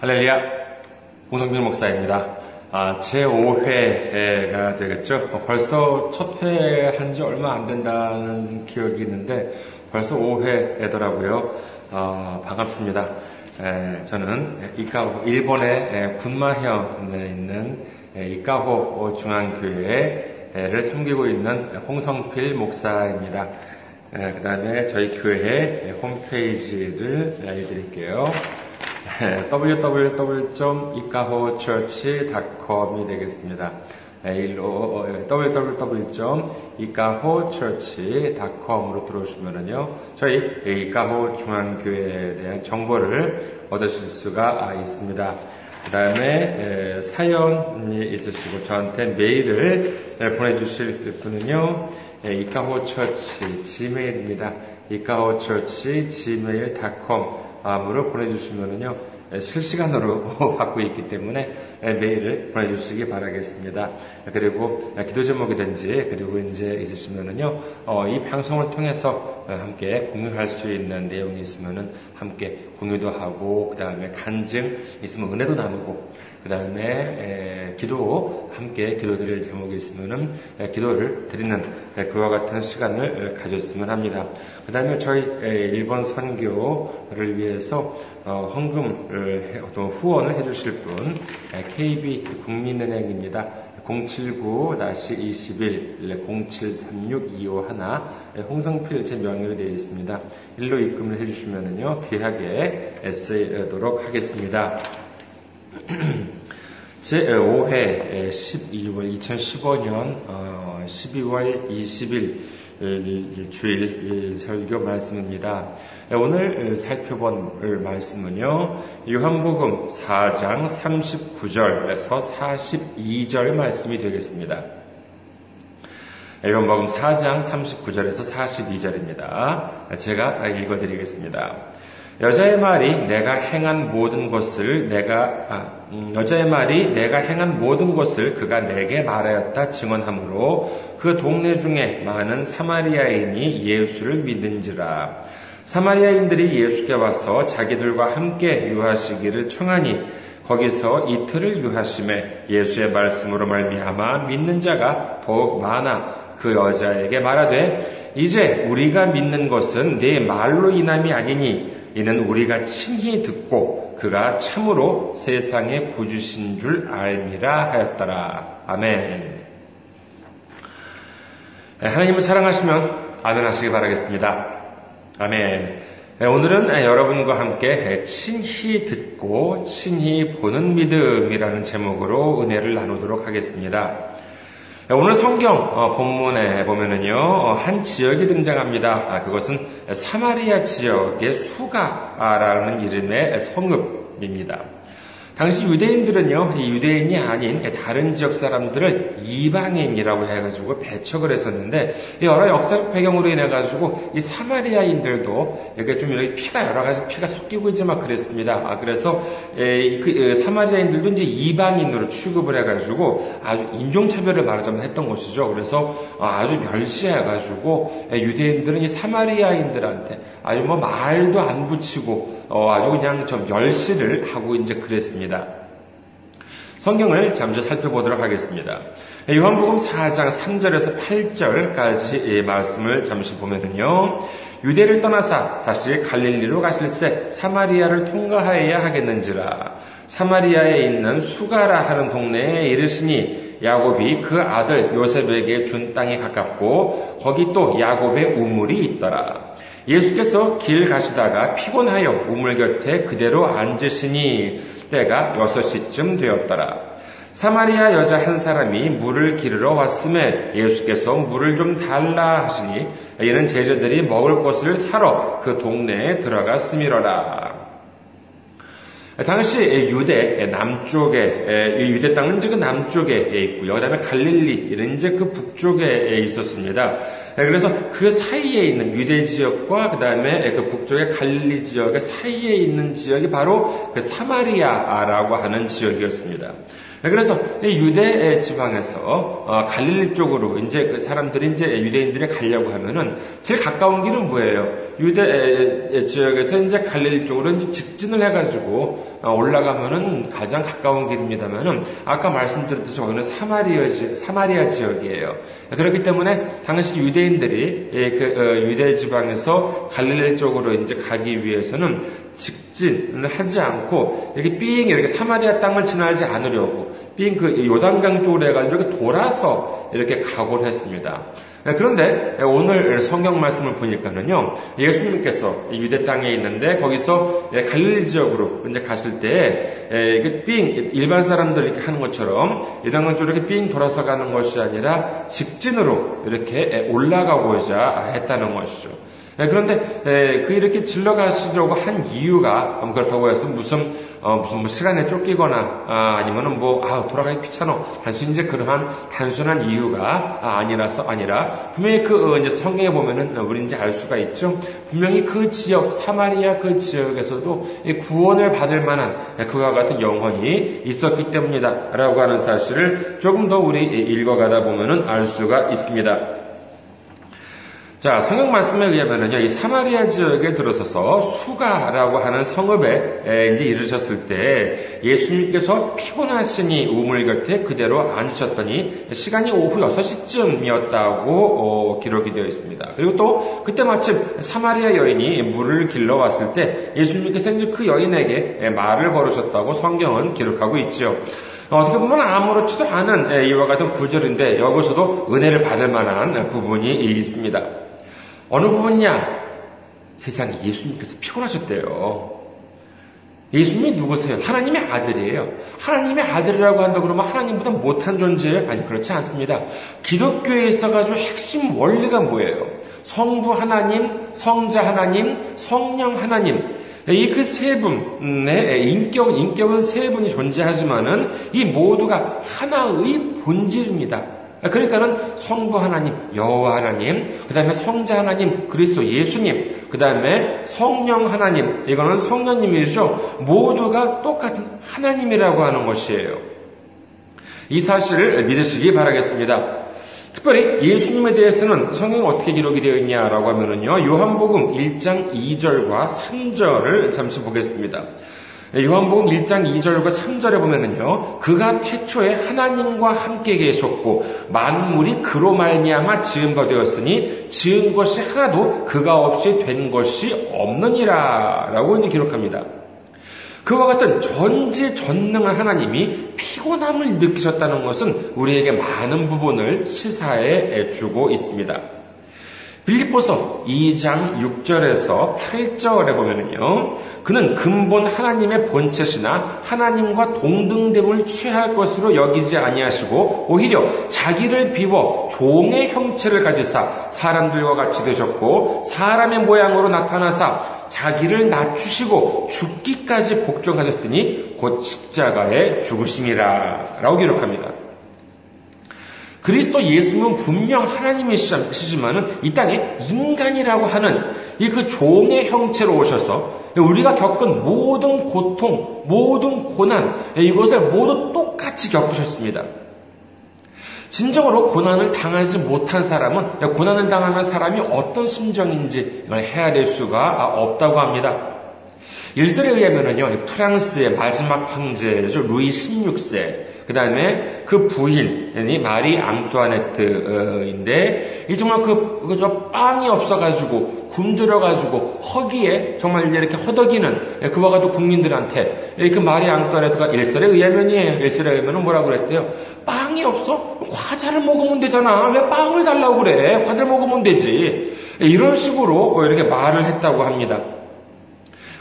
할렐루야, 홍성빈 목사입니다. 아, 제 5회가 되겠죠. 벌써 첫 회 한 지 얼마 안 된다는 기억이 있는데 벌써 5회더라고요. 아, 반갑습니다. 에, 저는 이카호, 일본의 군마현에 있는 이카호 중앙교회를 섬기고 있는 홍성필 목사입니다. 그 다음에 저희 교회 홈페이지를 알려드릴게요. www.ikahochurch.com이 되겠습니다. www.ikahochurch.com으로 들어오시면요 저희 이카호 중앙교회에 대한 정보를 얻으실 수가 있습니다. 그 다음에 사연이 있으시고 저한테 메일을 보내주실 분은요, 이카호처치 지메일입니다. 이카호처치 gmail.com 으로 보내주시면요 실시간으로 받고 있기 때문에 메일을 보내주시기 바라겠습니다. 그리고 기도 제목이든지 그리고 이제 있으시면은요 어, 이 방송을 통해서 함께 공유할 수 있는 내용이 있으면은 함께 공유도 하고 그 다음에 간증 있으면 은혜도 나누고 그 다음에 기도 함께 기도드릴 제목이 있으면은 기도를 드리는 그와 같은 시간을 가졌으면 합니다. 그 다음에 저희 일본 선교를 위해서 어, 헌금을 또 후원을 해주실 분 KB 국민은행입니다. 079-21 0736-251 홍성필 제 명의로 되어 있습니다. 일로 입금을 해주시면요 귀하게 쓰도록 하겠습니다. 제5회 12월 2015년 12월 20일 주일 설교 말씀입니다. 오늘 살펴본 말씀은요, 요한복음 4장 39절에서 42절 말씀이 되겠습니다. 요한복음 4장 39절에서 42절입니다. 제가 읽어드리겠습니다. 여자의 말이 내가 행한 모든 것을 내가 아, 음, 여자의 말이 내가 행한 모든 것을 그가 내게 말하였다 증언하므로 그 동네 중에 많은 사마리아인이 예수를 믿은지라. 사마리아인들이 예수께 와서 자기들과 함께 유하시기를 청하니 거기서 이틀을 유하심에 예수의 말씀으로 말미암아 믿는 자가 더욱 많아 그 여자에게 말하되 이제 우리가 믿는 것은 네 말로 인함이 아니니 이는 우리가 친히 듣고 그가 참으로 세상의 구주신 줄 알미라 하였더라. 아멘. 네, 하나님을 사랑하시면 아멘 하시기 바라겠습니다. 아멘. 네, 오늘은 여러분과 함께 친히 듣고 친히 보는 믿음이라는 제목으로 은혜를 나누도록 하겠습니다. 네, 오늘 성경 어, 본문에 보면은요 어, 한 지역이 등장합니다. 아, 그것은 사마리아 지역의 수가라는 이름의 성읍입니다. 당시 유대인들은요, 유대인이 아닌 다른 지역 사람들을 이방인이라고 해가지고 배척을 했었는데, 여러 역사적 배경으로 인해가지고, 이 사마리아인들도 이렇게 좀 이렇게 피가 여러 가지 피가 섞이고 이제 막 그랬습니다. 아, 그래서, 그 사마리아인들도 이제 이방인으로 취급을 해가지고 아주 인종차별을 말하자면 했던 것이죠. 그래서 아주 멸시해가지고 유대인들은 이 사마리아인들한테 아주 뭐 말도 안 붙이고 어, 아주 그냥 좀 멸시를 하고 이제 그랬습니다. 성경을 잠시 살펴보도록 하겠습니다. 요한복음 4장 3절에서 8절까지 말씀을 잠시 보면은요. 유대를 떠나사 다시 갈릴리로 가실새 사마리아를 통과하여야 하겠는지라 사마리아에 있는 수가라 하는 동네에 이르시니 야곱이 그 아들 요셉에게 준 땅이 가깝고 거기 또 야곱의 우물이 있더라. 예수께서 길 가시다가 피곤하여 우물 곁에 그대로 앉으시니 때가 6시쯤 되었더라. 사마리아 여자 한 사람이 물을 기르러 왔음에 예수께서 물을 좀 달라 하시니 이는 제자들이 먹을 것을 사러 그 동네에 들어갔음이로라. 당시 유대 남쪽에 유대 땅은 이제 그 남쪽에 있고요. 그다음에 갈릴리 이런 이제 그 북쪽에 있었습니다. 그래서 그 사이에 있는 유대 지역과 그 다음에 그 북쪽의 갈릴리 지역의 사이에 있는 지역이 바로 그 사마리아라고 하는 지역이었습니다. 그래서 유대 지방에서 어, 갈릴리 쪽으로 이제 그 사람들이 이제 유대인들이 가려고 하면은 제일 가까운 길은 뭐예요? 유대 지역에서 이제 갈릴리 쪽으로 이제 직진을 해가지고 어, 올라가면은 가장 가까운 길입니다만은 아까 말씀드렸듯이 거기는 사마리아, 사마리아 지역이에요. 그렇기 때문에 당시 유대인들이 예, 그 어, 유대 지방에서 갈릴리 쪽으로 이제 가기 위해서는 직진을 하지 않고 이렇게 삥 이렇게 사마리아 땅을 지나지 않으려고 삥그 요단강 쪽으로 해가지고 돌아서 이렇게 각오를 했습니다. 네, 그런데 오늘 성경 말씀을 보니까는요, 예수님께서 유대 땅에 있는데 거기서 갈릴리 지역으로 이제 가실 때 이게 삥 일반 사람들 이렇게 하는 것처럼 요단강 쪽으로 이렇게 삥 돌아서 가는 것이 아니라 직진으로 이렇게 올라가고자 했다는 것이죠. 네, 그런데 그 이렇게 질러 가시려고 한 이유가 그렇다고 해서 무슨 어, 무슨 뭐 시간에 쫓기거나 아, 니면은 뭐 아, 돌아가기 귀찮어 단순히 이제 그러한 단순한 이유가 아, 니라서 아니라 분명히 그 어, 이제 성경에 보면은 우리 이제 알 수가 있죠. 분명히 그 지역 사마리아 그 지역에서도 구원을 받을 만한 그와 같은 영혼이 있었기 때문이다라고 하는 사실을 조금 더 우리 읽어가다 보면은 알 수가 있습니다. 자, 성경 말씀에 의하면은요, 이 사마리아 지역에 들어서서 수가라고 하는 성읍에 이제 이르셨을 때 예수님께서 피곤하시니 우물 곁에 그대로 앉으셨더니 시간이 오후 6시쯤이었다고 어, 기록이 되어 있습니다. 그리고 또 그때 마침 사마리아 여인이 물을 길러 왔을 때 예수님께서 이제 그 여인에게 말을 걸으셨다고 성경은 기록하고 있지요. 어떻게 보면 아무렇지도 않은 이와 같은 구절인데 여기서도 은혜를 받을 만한 부분이 있습니다. 어느 부분이냐? 세상에 예수님께서 피곤하셨대요. 예수님이 누구세요? 하나님의 아들이에요. 하나님의 아들이라고 한다 그러면 하나님보다 못한 존재예요? 아니, 그렇지 않습니다. 기독교에 있어가지고 핵심 원리가 뭐예요? 성부 하나님, 성자 하나님, 성령 하나님. 이 그 세 분의 인격, 인격은 세 분이 존재하지만은 이 모두가 하나의 본질입니다. 그러니까는 성부 하나님, 여호와 하나님, 그 다음에 성자 하나님, 그리스도 예수님, 그 다음에 성령 하나님, 이거는 성령님이죠. 모두가 똑같은 하나님이라고 하는 것이에요. 이 사실을 믿으시기 바라겠습니다. 특별히 예수님에 대해서는 성경에 어떻게 기록이 되어 있냐라고 하면은요, 요한복음 1장 2절과 3절을 잠시 보겠습니다. 네, 요한복음 1장 2절과 3절에 보면은요. 그가 태초에 하나님과 함께 계셨고 만물이 그로 말미암아 지은 바 되었으니 지은 것이 하나도 그가 없이 된 것이 없느니라라고 이제 기록합니다. 그와 같은 전지전능한 하나님이 피곤함을 느끼셨다는 것은 우리에게 많은 부분을 시사해 주고 있습니다. 빌립보서 2장 6절에서 8절에 보면은요, 그는 근본 하나님의 본체시나 하나님과 동등됨을 취할 것으로 여기지 아니하시고 오히려 자기를 비워 종의 형체를 가지사 사람들과 같이 되셨고 사람의 모양으로 나타나사 자기를 낮추시고 죽기까지 복종하셨으니 곧 십자가의 죽으심이라 라고 기록합니다. 그리스도 예수님은 분명 하나님이시지만은 이 땅에 인간이라고 하는 이 그 종의 형체로 오셔서 우리가 겪은 모든 고통, 모든 고난, 이것을 모두 똑같이 겪으셨습니다. 진정으로 고난을 당하지 못한 사람은 고난을 당하는 사람이 어떤 심정인지 이걸 헤아릴 수가 없다고 합니다. 일설에 의하면요 프랑스의 마지막 황제죠, 루이 16세. 그 다음에 그 부인이 마리 앙투아네트인데, 이 정말 그, 그 빵이 없어가지고, 굶주려가지고, 허기에 정말 이렇게 허덕이는 그와 같은 국민들한테, 그 마리 앙투아네트가 일설에 의하면이에요. 일설에 의하면 뭐라고 그랬대요? 빵이 없어? 과자를 먹으면 되잖아. 왜 빵을 달라고 그래? 과자를 먹으면 되지. 이런 식으로 이렇게 말을 했다고 합니다.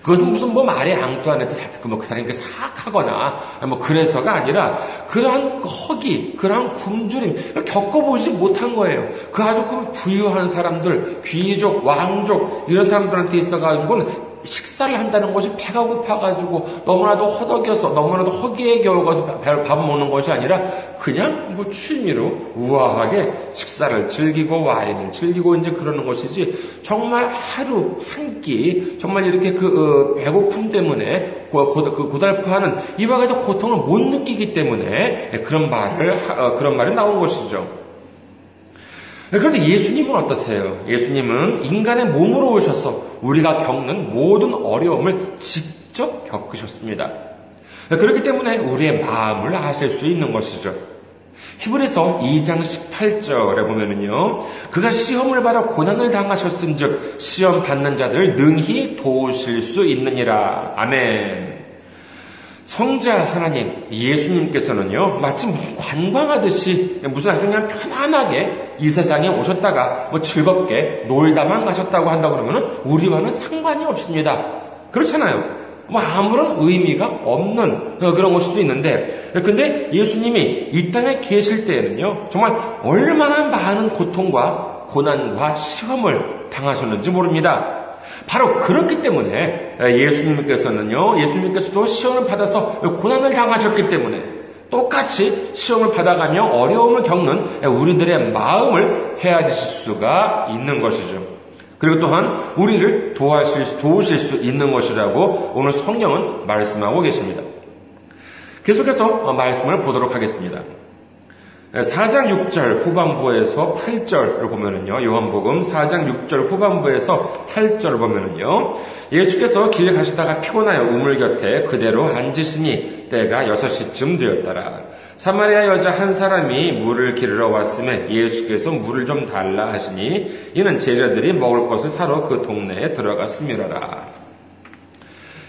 그것은 무슨 뭐 말이 앙투아네트 뭐그 사람이 그 사악하거나 뭐 그래서가 아니라 그러한 그 허기, 그러한 굶주림 겪어보지 못한 거예요. 그 아주 그 부유한 사람들, 귀족, 왕족 이런 사람들한테 있어가지고는 식사를 한다는 것이 배가 고파가지고 너무나도 허덕여서 너무나도 허기에 겨워가서 밥을 먹는 것이 아니라 그냥 뭐 취미로 우아하게 식사를 즐기고 와인을 즐기고 이제 그러는 것이지 정말 하루 한 끼 정말 이렇게 그 어, 배고픔 때문에 고, 그 고달프하는 이와 같은 고통을 못 느끼기 때문에 그런 말을 어, 그런 말이 나온 것이죠. 그런데 예수님은 어떠세요? 예수님은 인간의 몸으로 오셔서 우리가 겪는 모든 어려움을 직접 겪으셨습니다. 그렇기 때문에 우리의 마음을 아실 수 있는 것이죠. 히브리서 2장 18절에 보면은요, 그가 시험을 받아 고난을 당하셨은 즉 시험 받는 자들을 능히 도우실 수 있느니라. 아멘. 성자 하나님, 예수님께서는요, 마치 관광하듯이, 무슨 아주 그냥 편안하게 이 세상에 오셨다가, 뭐 즐겁게 놀다만 가셨다고 한다 그러면은, 우리와는 상관이 없습니다. 그렇잖아요. 뭐 아무런 의미가 없는 그런 것일 수 있는데, 근데 예수님이 이 땅에 계실 때에는요, 정말 얼마나 많은 고통과 고난과 시험을 당하셨는지 모릅니다. 바로 그렇기 때문에 예수님께서는요, 예수님께서도 시험을 받아서 고난을 당하셨기 때문에 똑같이 시험을 받아가며 어려움을 겪는 우리들의 마음을 헤아리실 수가 있는 것이죠. 그리고 또한 우리를 도와실, 도우실 수 있는 것이라고 오늘 성령은 말씀하고 계십니다. 계속해서 말씀을 보도록 하겠습니다. 4장 6절 후반부에서 8절을 보면은요, 요한복음 4장 6절 후반부에서 8절을 보면은요, 예수께서 길 가시다가 피곤하여 우물 곁에 그대로 앉으시니 때가 6시쯤 되었더라. 사마리아 여자 한 사람이 물을 기르러 왔음에 예수께서 물을 좀 달라 하시니 이는 제자들이 먹을 것을 사러 그 동네에 들어갔음이라라.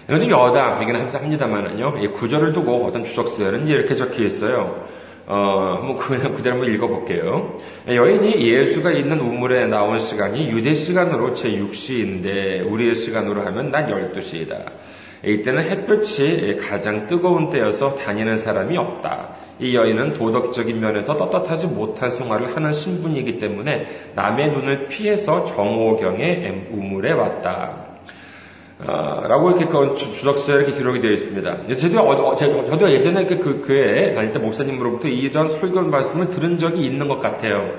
좀 여담이긴 합니다만은요, 이 구절을 두고 어떤 주석서에는 이렇게 적혀 있어요. 어, 한번 그냥 그대로 한번 읽어볼게요. 여인이 예수가 있는 우물에 나온 시간이 유대 시간으로 제 6시인데 우리의 시간으로 하면 난 12시이다. 이때는 햇볕이 가장 뜨거운 때여서 다니는 사람이 없다. 이 여인은 도덕적인 면에서 떳떳하지 못한 생활을 하는 신분이기 때문에 남의 눈을 피해서 정오경에 우물에 왔다. 어, 라고 이렇게 그 주석서에 이렇게 기록이 되어 있습니다. 저도, 어, 저도 예전에 그, 그 교회에 다닐 때 목사님으로부터 이런 설교 말씀을 들은 적이 있는 것 같아요.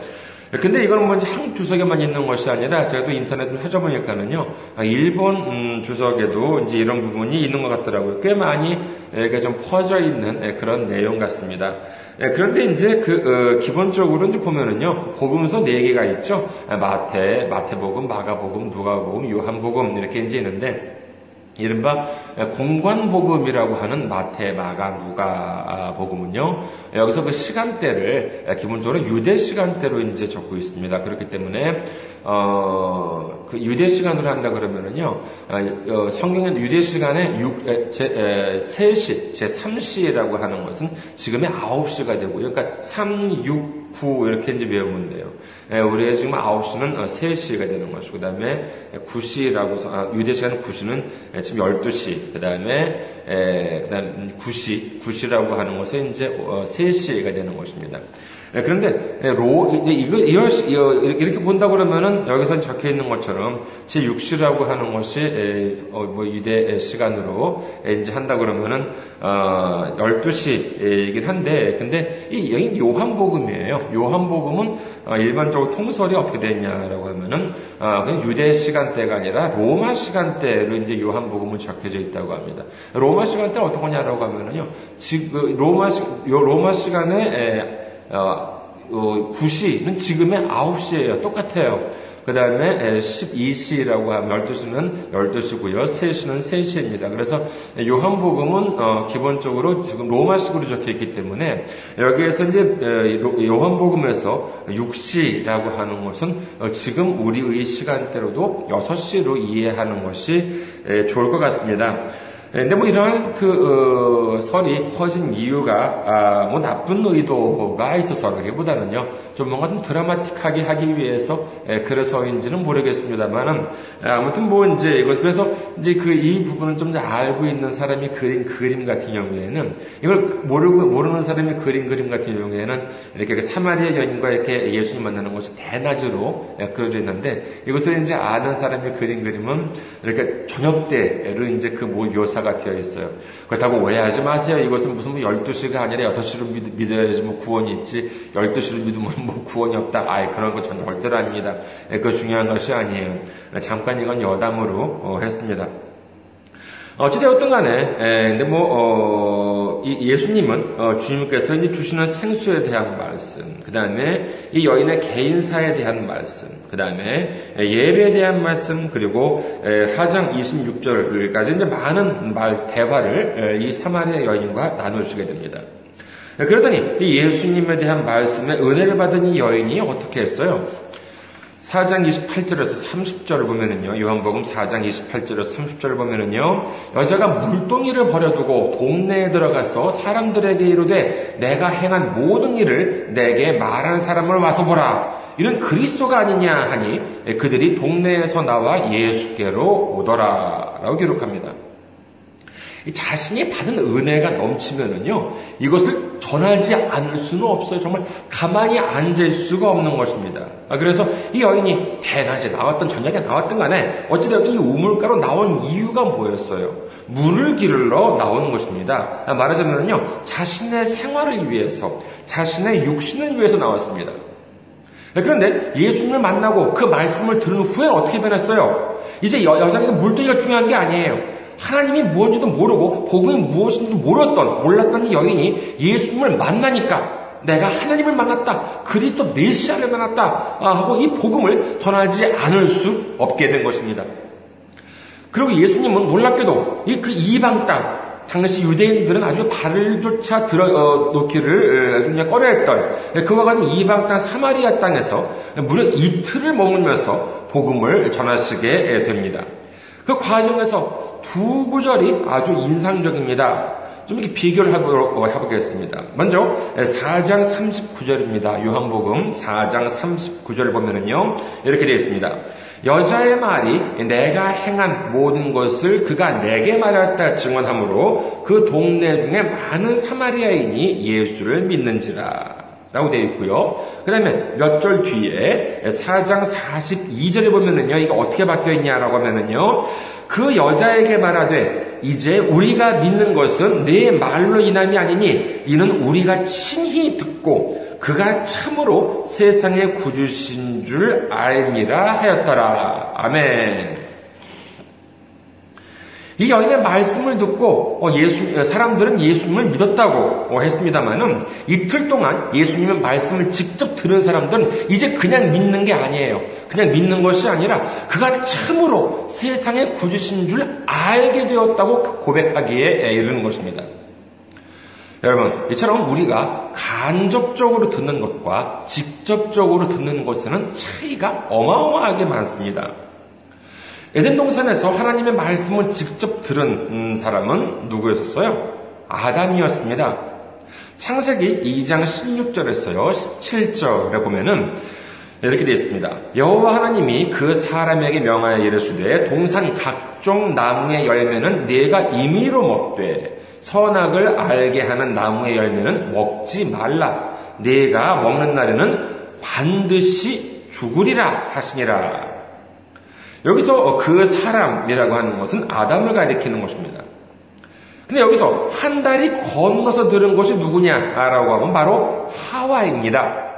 근데 이거는 뭔지 한국 주석에만 있는 것이 아니라 제가 또 인터넷을 찾아보니까는요, 아, 일본 음, 주석에도 이제 이런 부분이 있는 것 같더라고요. 꽤 많이 이렇게 좀 퍼져 있는 예, 그런 내용 같습니다. 예, 그런데 이제 그 어, 기본적으로 이제 보면은요 복음서 네 개가 있죠 아, 마태, 마태복음, 마가복음, 누가복음, 요한복음 이렇게 이제 있는데 이른바 공관복음이라고 하는 마태, 마가, 누가 복음은요, 여기서 그 시간대를 기본적으로 유대 시간대로 이제 적고 있습니다. 그렇기 때문에, 어, 그 유대 시간으로 한다 그러면은요, 어, 성경의 유대 시간에 6, 제, 에, 3시, 제 3시라고 하는 것은 지금의 9시가 되고요. 그러니까 3, 6, 9 이렇게 이제 외우면 돼요. 예, 우리가 지금 9시는 3시가 어, 되는 것이고, 그 다음에 9시라고, 아, 유대 시간 9시는 지금 12시, 그 다음에, 그 다음 9시, 9시라고 하는 것은 이제 3시가 어, 되는 것입니다. 예, 그런데 예, 로 이거 이렇게 본다 그러면은 여기서 적혀 있는 것처럼 제 6시라고 하는 것이 어, 뭐 유대 시간으로 이제 한다 그러면은 어 12시이긴 한데 근데 이 여기 요한복음이에요. 요한복음은 어, 일반적으로 통설이 어떻게 되냐라고 하면은 어, 그냥 유대 시간대가 아니라 로마 시간대로 이제 요한복음은 적혀져 있다고 합니다. 로마 시간대 어떻게 하냐라고 하면은요. 지금 로마 로마 시간에 어, 어, 9시는 지금의 9시예요. 똑같아요. 그 다음에 12시라고 하면 12시는 12시고요. 3시는 3시입니다. 그래서 요한복음은 어, 기본적으로 지금 로마식으로 적혀 있기 때문에 여기에서 이제 요한복음에서 6시라고 하는 것은 어, 지금 우리의 시간대로도 6시로 이해하는 것이 좋을 것 같습니다. 예, 근데 뭐 이러한 그 어, 설이 퍼진 이유가 아, 뭐 나쁜 의도가 있어서라기보다는요 좀 뭔가 좀 드라마틱하게 하기 위해서 예, 그래서인지는 모르겠습니다만은 예, 아무튼 뭐 이제 이거 그래서 이제 그 이 부분을 좀 알고 있는 사람이 그린 그림 같은 경우에는 이걸 모르고 모르는 사람이 그린 그림 같은 경우에는 이렇게 그 사마리아 여인과 이렇게 예수님 만나는 것이 대낮으로 그려져 있는데 이것을 이제 아는 사람이 그린 그림은 이렇게 저녁 때로 이제 그 묘사 역사가 되어 있어요. 그렇다고 오해하지 마세요. 이것은 무슨 뭐 12시가 아니라 6시로 믿, 어야지뭐 구원이 있지. 12시로 믿으면 뭐 구원이 없다. 아예 그런 거 전혀 절대로 아닙니다. 예, 그 중요한 것이 아니에요. 잠깐 이건 여담으로 어, 했습니다. 어찌되었든 간에, 에, 근데 뭐, 어, 예수님은, 어, 주님께서 주시는 생수에 대한 말씀, 그 다음에 이 여인의 개인사에 대한 말씀, 그 다음에 예배에 대한 말씀, 그리고 에, 4장 26절까지 이제 많은 말, 대화를 에, 이 사마리아 여인과 나누시게 됩니다. 그러더니 이 예수님에 대한 말씀에 은혜를 받은 이 여인이 어떻게 했어요? 4장 28절에서 30절을 보면은요, 요한복음 4장 28절에서 30절을 보면은요, 여자가 물동이를 버려두고 동네에 들어가서 사람들에게 이르되 내가 행한 모든 일을 내게 말하는 사람을 와서 보라. 이런 그리스도가 아니냐 하니 그들이 동네에서 나와 예수께로 오더라. 라고 기록합니다. 자신이 받은 은혜가 넘치면은요, 이것을 전하지 않을 수는 없어요. 정말 가만히 앉을 수가 없는 것입니다. 아, 그래서 이 여인이 대낮에 나왔던 저녁에 나왔던 간에 어찌되었든 이 우물가로 나온 이유가 뭐였어요? 물을 기르러 나오는 것입니다. 아, 말하자면요, 자신의 생활을 위해서, 자신의 육신을 위해서 나왔습니다. 네, 그런데 예수님을 만나고 그 말씀을 들은 후에 어떻게 변했어요? 이제 여, 여자에게 물동이가 중요한 게 아니에요. 하나님이 무엇인지도 모르고 복음이 무엇인지도 몰랐던 몰랐던 이 여인이 예수님을 만나니까 내가 하나님을 만났다. 그리스도 메시아를 만났다. 아, 하고 이 복음을 전하지 않을 수 없게 된 것입니다. 그리고 예수님은 놀랍게도 이 그 이방 땅, 당시 유대인들은 아주 발을조차 들어 어, 놓기를 그냥 꺼려했던 그와 같은 이방 땅 사마리아 땅에서 무려 이틀을 머물면서 복음을 전하시게 됩니다. 그 과정에서 두 구절이 아주 인상적입니다. 좀 이렇게 비교를 해보, 해보겠습니다. 먼저 4장 39절입니다. 요한복음 4장 39절을 보면은요 이렇게 되어 있습니다. 여자의 말이 내가 행한 모든 것을 그가 내게 말했다 증언하므로 그 동네 중에 많은 사마리아인이 예수를 믿는지라. 라고 되어 있고요. 그 다음에 몇 절 뒤에 4장 42절에 보면은요, 이거 어떻게 바뀌어 있냐라고 하면은요, 그 여자에게 말하되 이제 우리가 믿는 것은 내 말로 인함이 아니니 이는 우리가 친히 듣고 그가 참으로 세상의 구주신 줄 알미라 하였더라. 아멘. 이 여인의 말씀을 듣고 어, 예수 사람들은 예수님을 믿었다고 어, 했습니다만은 이틀 동안 예수님의 말씀을 직접 들은 사람들은 이제 그냥 믿는 게 아니에요. 그냥 믿는 것이 아니라 그가 참으로 세상의 구주신 줄 알게 되었다고 고백하기에 이르는 것입니다. 여러분, 이처럼 우리가 간접적으로 듣는 것과 직접적으로 듣는 것에는 차이가 어마어마하게 많습니다. 에덴 동산에서 하나님의 말씀을 직접 들은 사람은 누구였었어요? 아담이었습니다. 창세기 2장 16절에서요, 17절에 보면은 이렇게 되어 있습니다. 여호와 하나님이 그 사람에게 명하여 이르시되 동산 각종 나무의 열매는 네가 임의로 먹되 선악을 알게 하는 나무의 열매는 먹지 말라. 네가 먹는 날에는 반드시 죽으리라 하시니라. 여기서 그 사람이라고 하는 것은 아담을 가리키는 것입니다. 근데 여기서 한 달이 건너서 들은 것이 누구냐라고 하면 바로 하와입니다.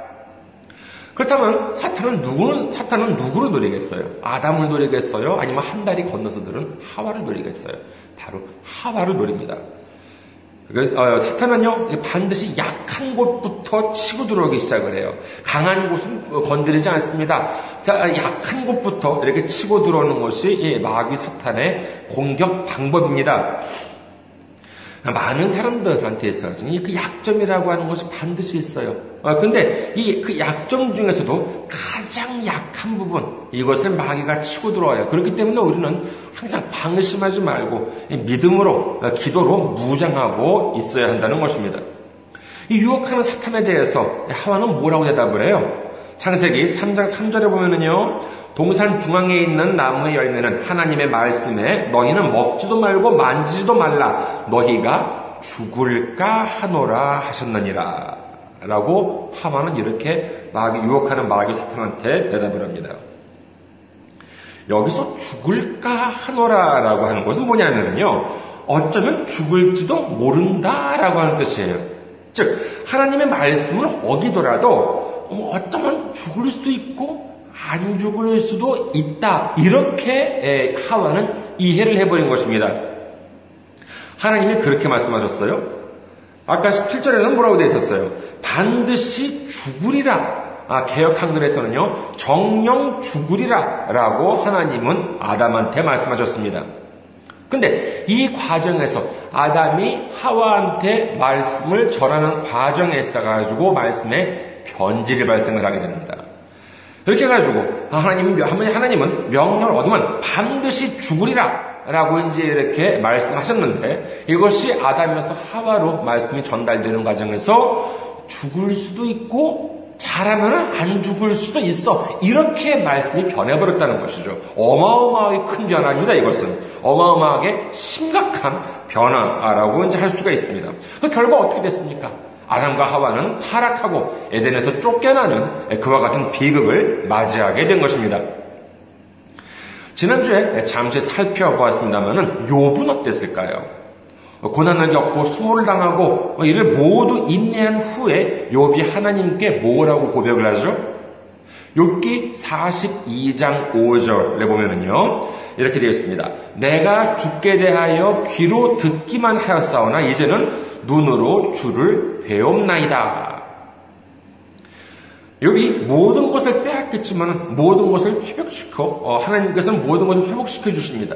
그렇다면 사탄은 누구는 사탄은 누구를 노리겠어요? 아담을 노리겠어요? 아니면 한 달이 건너서 들은 하와를 노리겠어요? 바로 하와를 노립니다. 어, 사탄은요 반드시 약한 곳부터 치고 들어오기 시작을 해요. 강한 곳은 건드리지 않습니다. 자, 약한 곳부터 이렇게 치고 들어오는 것이 마귀 사탄의 공격 방법입니다. 많은 사람들한테 있어요. 그 약점이라고 하는 것이 반드시 있어요. 어, 근데 이 그 약점 중에서도 가장 약한 부분, 이것을 마귀가 치고 들어와요. 그렇기 때문에 우리는 항상 방심하지 말고 믿음으로, 어, 기도로 무장하고 있어야 한다는 것입니다. 이 유혹하는 사탄에 대해서 하와는 뭐라고 대답을 해요? 창세기 3장 3절에 보면은요, 동산 중앙에 있는 나무의 열매는 하나님의 말씀에 너희는 먹지도 말고 만지지도 말라. 너희가 죽을까 하노라 하셨느니라. 라고 하마는 이렇게 마귀, 유혹하는 마귀 사탄한테 대답을 합니다. 여기서 죽을까 하노라 라고 하는 것은 뭐냐면요. 어쩌면 죽을지도 모른다 라고 하는 뜻이에요. 즉, 하나님의 말씀을 어기더라도 어쩌면 죽을 수도 있고 안 죽을 수도 있다. 이렇게 하와는 이해를 해버린 것입니다. 하나님이 그렇게 말씀하셨어요. 아까 17절에는 뭐라고 되어 있었어요? 반드시 죽으리라. 아, 개혁 한글에서는요, 정령 죽으리라. 라고 하나님은 아담한테 말씀하셨습니다. 근데 이 과정에서 아담이 하와한테 말씀을 전하는 과정에 있어가지고 말씀에 변질이 발생을 하게 됩니다. 그렇게 해가지고 하나님 하나님은 명령을 얻으면 반드시 죽으리라. 라고 이제 이렇게 말씀하셨는데 이것이 아담에서 하와로 말씀이 전달되는 과정에서 죽을 수도 있고 잘하면 안 죽을 수도 있어. 이렇게 말씀이 변해버렸다는 것이죠. 어마어마하게 큰 변화입니다, 이것은. 어마어마하게 심각한 변화라고 이제 할 수가 있습니다. 그 결과 어떻게 됐습니까? 아담과 하와는 타락하고 에덴에서 쫓겨나는 그와 같은 비극을 맞이하게 된 것입니다. 지난주에 잠시 살펴보았습니다만은 욥은 어땠을까요? 고난을 겪고 수모를 당하고 이를 모두 인내한 후에 욥이 하나님께 뭐라고 고백을 하죠? 욥기 42장 5절에 보면은요. 이렇게 되어 있습니다. 내가 죽게 대하여 귀로 듣기만 하였사오나 이제는 눈으로 주를 배옵나이다. 여기 모든 것을 빼앗겼지만 모든 것을 회복시켜 어, 하나님께서는 모든 것을 회복시켜 주십니다.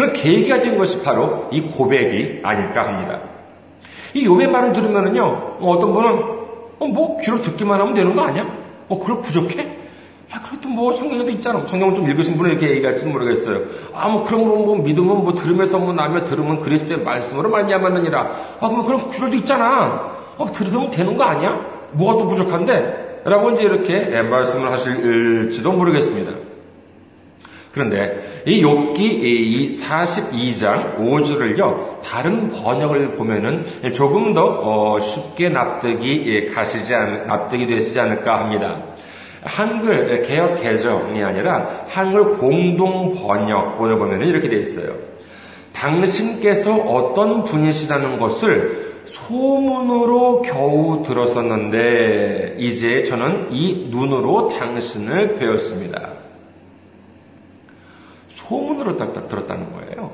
그런 계기가 된 것이 바로 이 고백이 아닐까 합니다. 이 욥의 말을 들으면은요 뭐 어떤 분은 어, 뭐 귀로 듣기만 하면 되는 거 아니야? 어 그걸 부족해? 아, 그래도 뭐 성경에도 있잖아. 성경을 좀 읽으신 분은 이렇게 얘기할지는 모르겠어요. 아, 뭐 그런 거뭐 믿으면 뭐 들으면서 뭐 나며 들으면 그리스도의 말씀으로 말미암았느니라. 아, 그럼 그런 구절도 있잖아. 어, 들으면 되는 거 아니야? 뭐가 또 부족한데? 라고 이제 이렇게 말씀을 하실지도 모르겠습니다. 그런데 이 욥기 이 42장 5절을요 다른 번역을 보면은 조금 더 어, 쉽게 납득이 예, 가시지 않, 납득이 되시지 않을까 합니다. 한글 개혁 개정이 아니라 한글 공동 번역본을 보면 이렇게 되어 있어요. 당신께서 어떤 분이시라는 것을 소문으로 겨우 들었었는데 이제 저는 이 눈으로 당신을 배웠습니다. 소문으로 들었다는 거예요.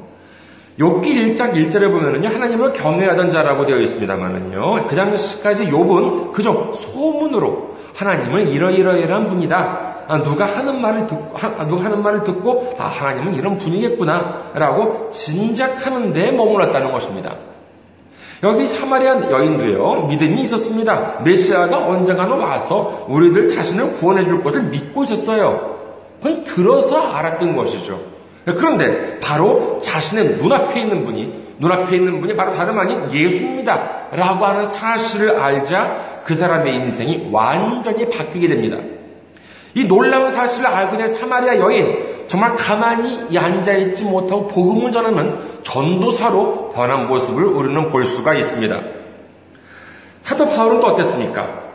욥기 1장 1절에 보면은요, 하나님을 경외하던 자라고 되어 있습니다만은요, 그 당시까지 욥은 그저 소문으로 하나님은 이러이러이러한 분이다. 아, 누가 하는 말을 듣고, 아, 누가 하는 말을 듣고, 아, 하나님은 이런 분이겠구나. 라고 진작하는 데 머물렀다는 것입니다. 여기 사마리아 여인도요, 믿음이 있었습니다. 메시아가 언젠가는 와서 우리들 자신을 구원해 줄 것을 믿고 있었어요. 그건 들어서 알았던 것이죠. 그런데 바로 자신의 눈앞에 있는 분이 눈앞에 있는 분이 바로 다름 아닌 예수입니다. 라고 하는 사실을 알자 그 사람의 인생이 완전히 바뀌게 됩니다. 이 놀라운 사실을 알고 있는 사마리아 여인, 정말 가만히 앉아있지 못하고 복음을 전하는 전도사로 변한 모습을 우리는 볼 수가 있습니다. 사도 바울은 또 어땠습니까?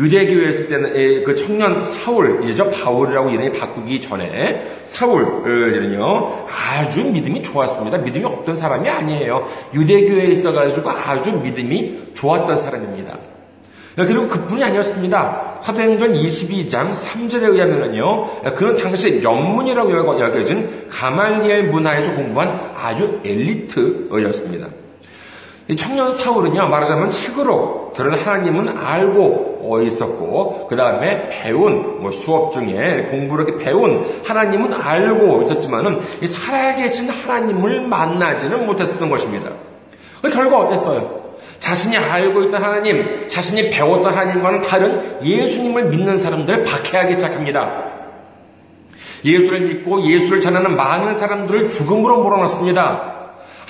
유대교에 있을 때는 그 청년 사울이죠. 바울이라고 이름이 바꾸기 전에 사울은요 아주 믿음이 좋았습니다. 믿음이 없던 사람이 아니에요. 유대교에 있어가지고 아주 믿음이 좋았던 사람입니다. 그리고 그뿐이 아니었습니다. 사도행전 22장 3절에 의하면은요, 그는 당시 영문이라고 여겨진 가말리엘 문화에서 공부한 아주 엘리트였습니다. 청년 사울은요, 말하자면 책으로 들은 하나님은 알고 있었고, 그 다음에 배운, 뭐 수업 중에 공부를 배운 하나님은 알고 있었지만은, 살아계신 하나님을 만나지는 못했었던 것입니다. 그 결과 어땠어요? 자신이 알고 있던 하나님, 자신이 배웠던 하나님과는 다른 예수님을 믿는 사람들 박해하기 시작합니다. 예수를 믿고 예수를 전하는 많은 사람들을 죽음으로 몰아넣습니다.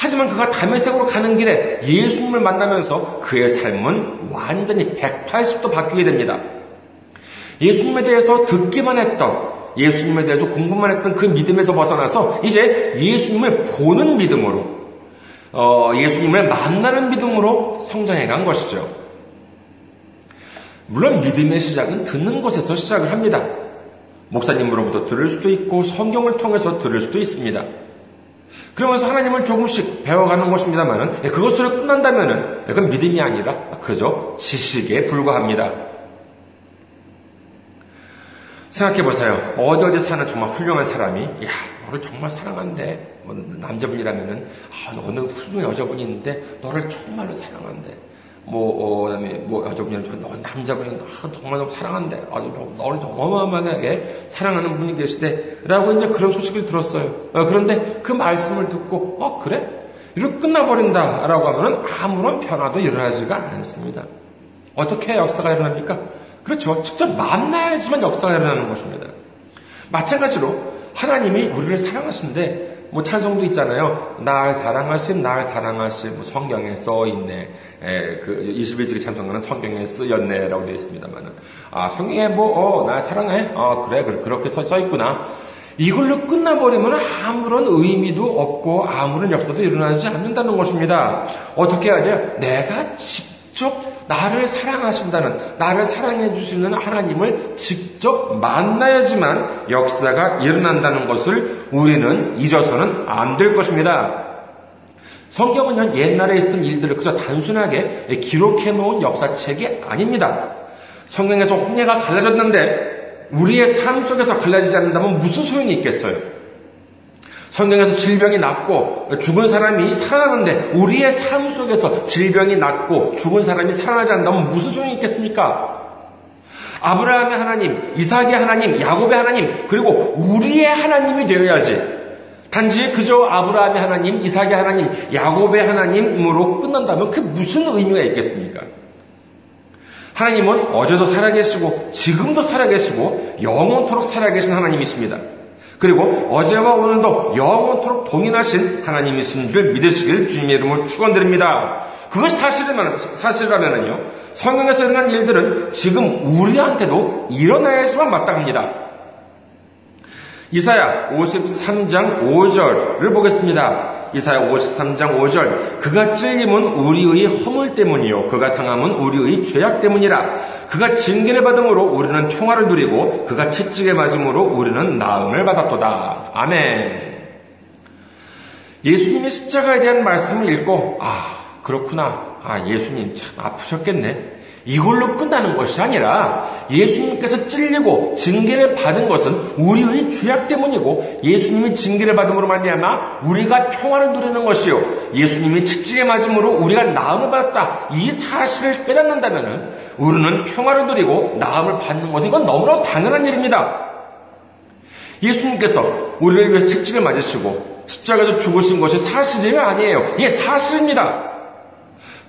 하지만 그가 담에색으로 가는 길에 예수님을 만나면서 그의 삶은 완전히 180도 바뀌게 됩니다. 예수님에 대해서 듣기만 했던 예수님에 대해서 공부만 했던 그 믿음에서 벗어나서 이제 예수님을 보는 믿음으로 어, 예수님을 만나는 믿음으로 성장해 간 것이죠. 물론 믿음의 시작은 듣는 것에서 시작을 합니다. 목사님으로부터 들을 수도 있고 성경을 통해서 들을 수도 있습니다. 그러면서 하나님을 조금씩 배워가는 것입니다만은 예, 그것으로 끝난다면은 그건 믿음이 아니라 그저 지식에 불과합니다. 생각해 보세요. 어디 어디 사는 정말 훌륭한 사람이 야 너를 정말 사랑한대. 뭐 남자분이라면은 아 너는 훌륭한 여자분이 있는데 너를 정말로 사랑한대. 뭐, 어, 그다음에 뭐 여자분이 너 남자분이 아, 정말 너무 사랑한대. 아, 너를 어마어마하게 사랑하는 분이 계시대라고 이제 그런 소식을 들었어요. 어, 그런데 그 말씀을 듣고 어 그래? 이렇게 끝나버린다라고 하면은 아무런 변화도 일어나지가 않습니다. 어떻게 역사가 일어납니까? 그렇죠. 직접 만나야지만 역사가 일어나는 것입니다. 마찬가지로 하나님이 우리를 사랑하신데 뭐 찬송도 있잖아요. 날 사랑하신, 날 사랑하신, 뭐 성경에 써 있네. 에, 그 21세기 찬송가는 성경에 쓰였네라고 되어 있습니다만은 아 성경에 뭐 어, 날 사랑해? 아 그래, 그래 그렇게 써, 써 있구나. 이걸로 끝나버리면 아무런 의미도 없고 아무런 역사도 일어나지 않는다는 것입니다. 어떻게 하냐? 내가 직접 나를 사랑하신다는, 나를 사랑해 주시는 하나님을 직접 만나야지만 역사가 일어난다는 것을 우리는 잊어서는 안 될 것입니다. 성경은요, 옛날에 있었던 일들을 그저 단순하게 기록해 놓은 역사책이 아닙니다. 성경에서 홍해가 갈라졌는데 우리의 삶 속에서 갈라지지 않는다면 무슨 소용이 있겠어요? 성경에서 질병이 낫고 죽은 사람이 살아나는데 우리의 삶 속에서 질병이 낫고 죽은 사람이 살아나지 않는다면 무슨 소용이 있겠습니까? 아브라함의 하나님, 이삭의 하나님, 야곱의 하나님, 그리고 우리의 하나님이 되어야지. 단지 그저 아브라함의 하나님, 이삭의 하나님, 야곱의 하나님으로 끝난다면 그 무슨 의미가 있겠습니까? 하나님은 어제도 살아계시고 지금도 살아계시고 영원토록 살아계신 하나님이십니다. 그리고 어제와 오늘도 영원토록 동일하신 하나님이신 줄 믿으시길 주님의 이름으로 축원드립니다. 그것이 사실이라면, 사실이라면요. 성경에서 일어난 일들은 지금 우리한테도 일어나야지만 마땅합니다. 이사야 53장 5절을 보겠습니다. 이사야 53장 5절 그가 찔림은 우리의 허물 때문이요 그가 상함은 우리의 죄악 때문이라 그가 징계를 받음으로 우리는 평화를 누리고 그가 채찍에 맞음으로 우리는 나음을 받았도다. 아멘. 예수님의 십자가에 대한 말씀을 읽고 아 그렇구나. 아 예수님 참 아프셨겠네. 이걸로 끝나는 것이 아니라 예수님께서 찔리고 징계를 받은 것은 우리의 죄악 때문이고 예수님이 징계를 받음으로 말미암아 우리가 평화를 누리는 것이요 예수님이 채찍에 맞음으로 우리가 나음을 받았다 이 사실을 깨닫는다면 우리는 평화를 누리고 나음을 받는 것은 이건 너무나 당연한 일입니다. 예수님께서 우리를 위해서 채찍을 맞으시고 십자가에서 죽으신 것이 사실이 아니에요. 이게 사실입니다.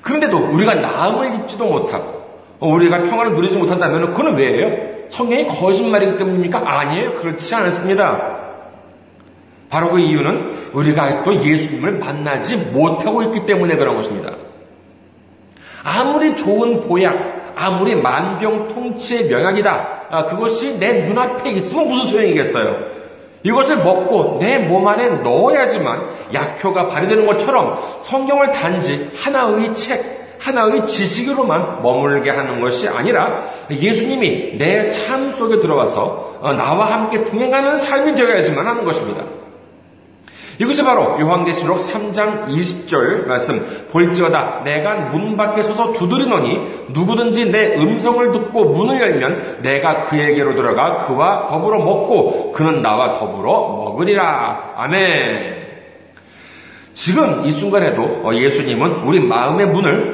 그런데도 우리가 나음을 입지도 못하고 어, 우리가 평화를 누리지 못한다면 그건 왜예요? 성경이 거짓말이기 때문입니까? 아니에요. 그렇지 않습니다. 바로 그 이유는 우리가 아직도 예수님을 만나지 못하고 있기 때문에 그런 것입니다. 아무리 좋은 보약, 아무리 만병통치의 명약이다. 아, 그것이 내 눈앞에 있으면 무슨 소용이겠어요? 이것을 먹고 내 몸 안에 넣어야지만 약효가 발휘되는 것처럼 성경을 단지 하나의 책, 하나의 지식으로만 머물게 하는 것이 아니라 예수님이 내 삶 속에 들어와서 어, 나와 함께 동행하는 삶이 되어야지만 하는 것입니다. 이것이 바로 요한계시록 3장 20절 말씀. 볼지어다 내가 문 밖에 서서 두드리노니 누구든지 내 음성을 듣고 문을 열면 내가 그에게로 들어가 그와 더불어 먹고 그는 나와 더불어 먹으리라. 아멘 지금 이 순간에도 어, 예수님은 우리 마음의 문을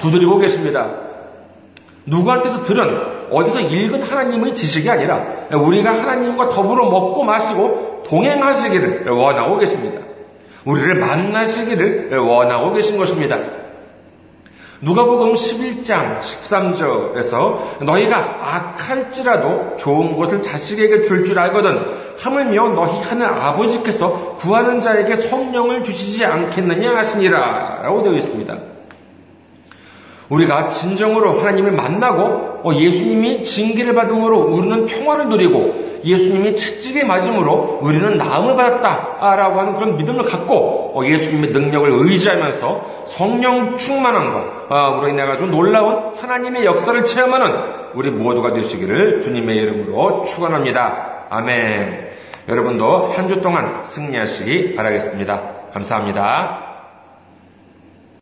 두드리고 계십니다. 누구한테서 들은 어디서 읽은 하나님의 지식이 아니라 우리가 하나님과 더불어 먹고 마시고 동행하시기를 원하고 계십니다. 우리를 만나시기를 원하고 계신 것입니다. 누가복음 11장 13절에서 너희가 악할지라도 좋은 것을 자식에게 줄줄 알거든 하물며 너희 하늘 아버지께서 구하는 자에게 성령을 주시지 않겠느냐 하시니라 라고 되어 있습니다. 우리가 진정으로 하나님을 만나고 어, 예수님이 징계를 받음으로 우리는 평화를 누리고 예수님이 채찍에 맞음으로 우리는 나음을 받았다라고 하는 그런 믿음을 갖고 어, 예수님의 능력을 의지하면서 성령 충만함과 으로 인해 가지고 놀라운 하나님의 역사를 체험하는 우리 모두가 되시기를 주님의 이름으로 축원합니다. 아멘. 여러분도 한 주 동안 승리하시기 바라겠습니다. 감사합니다.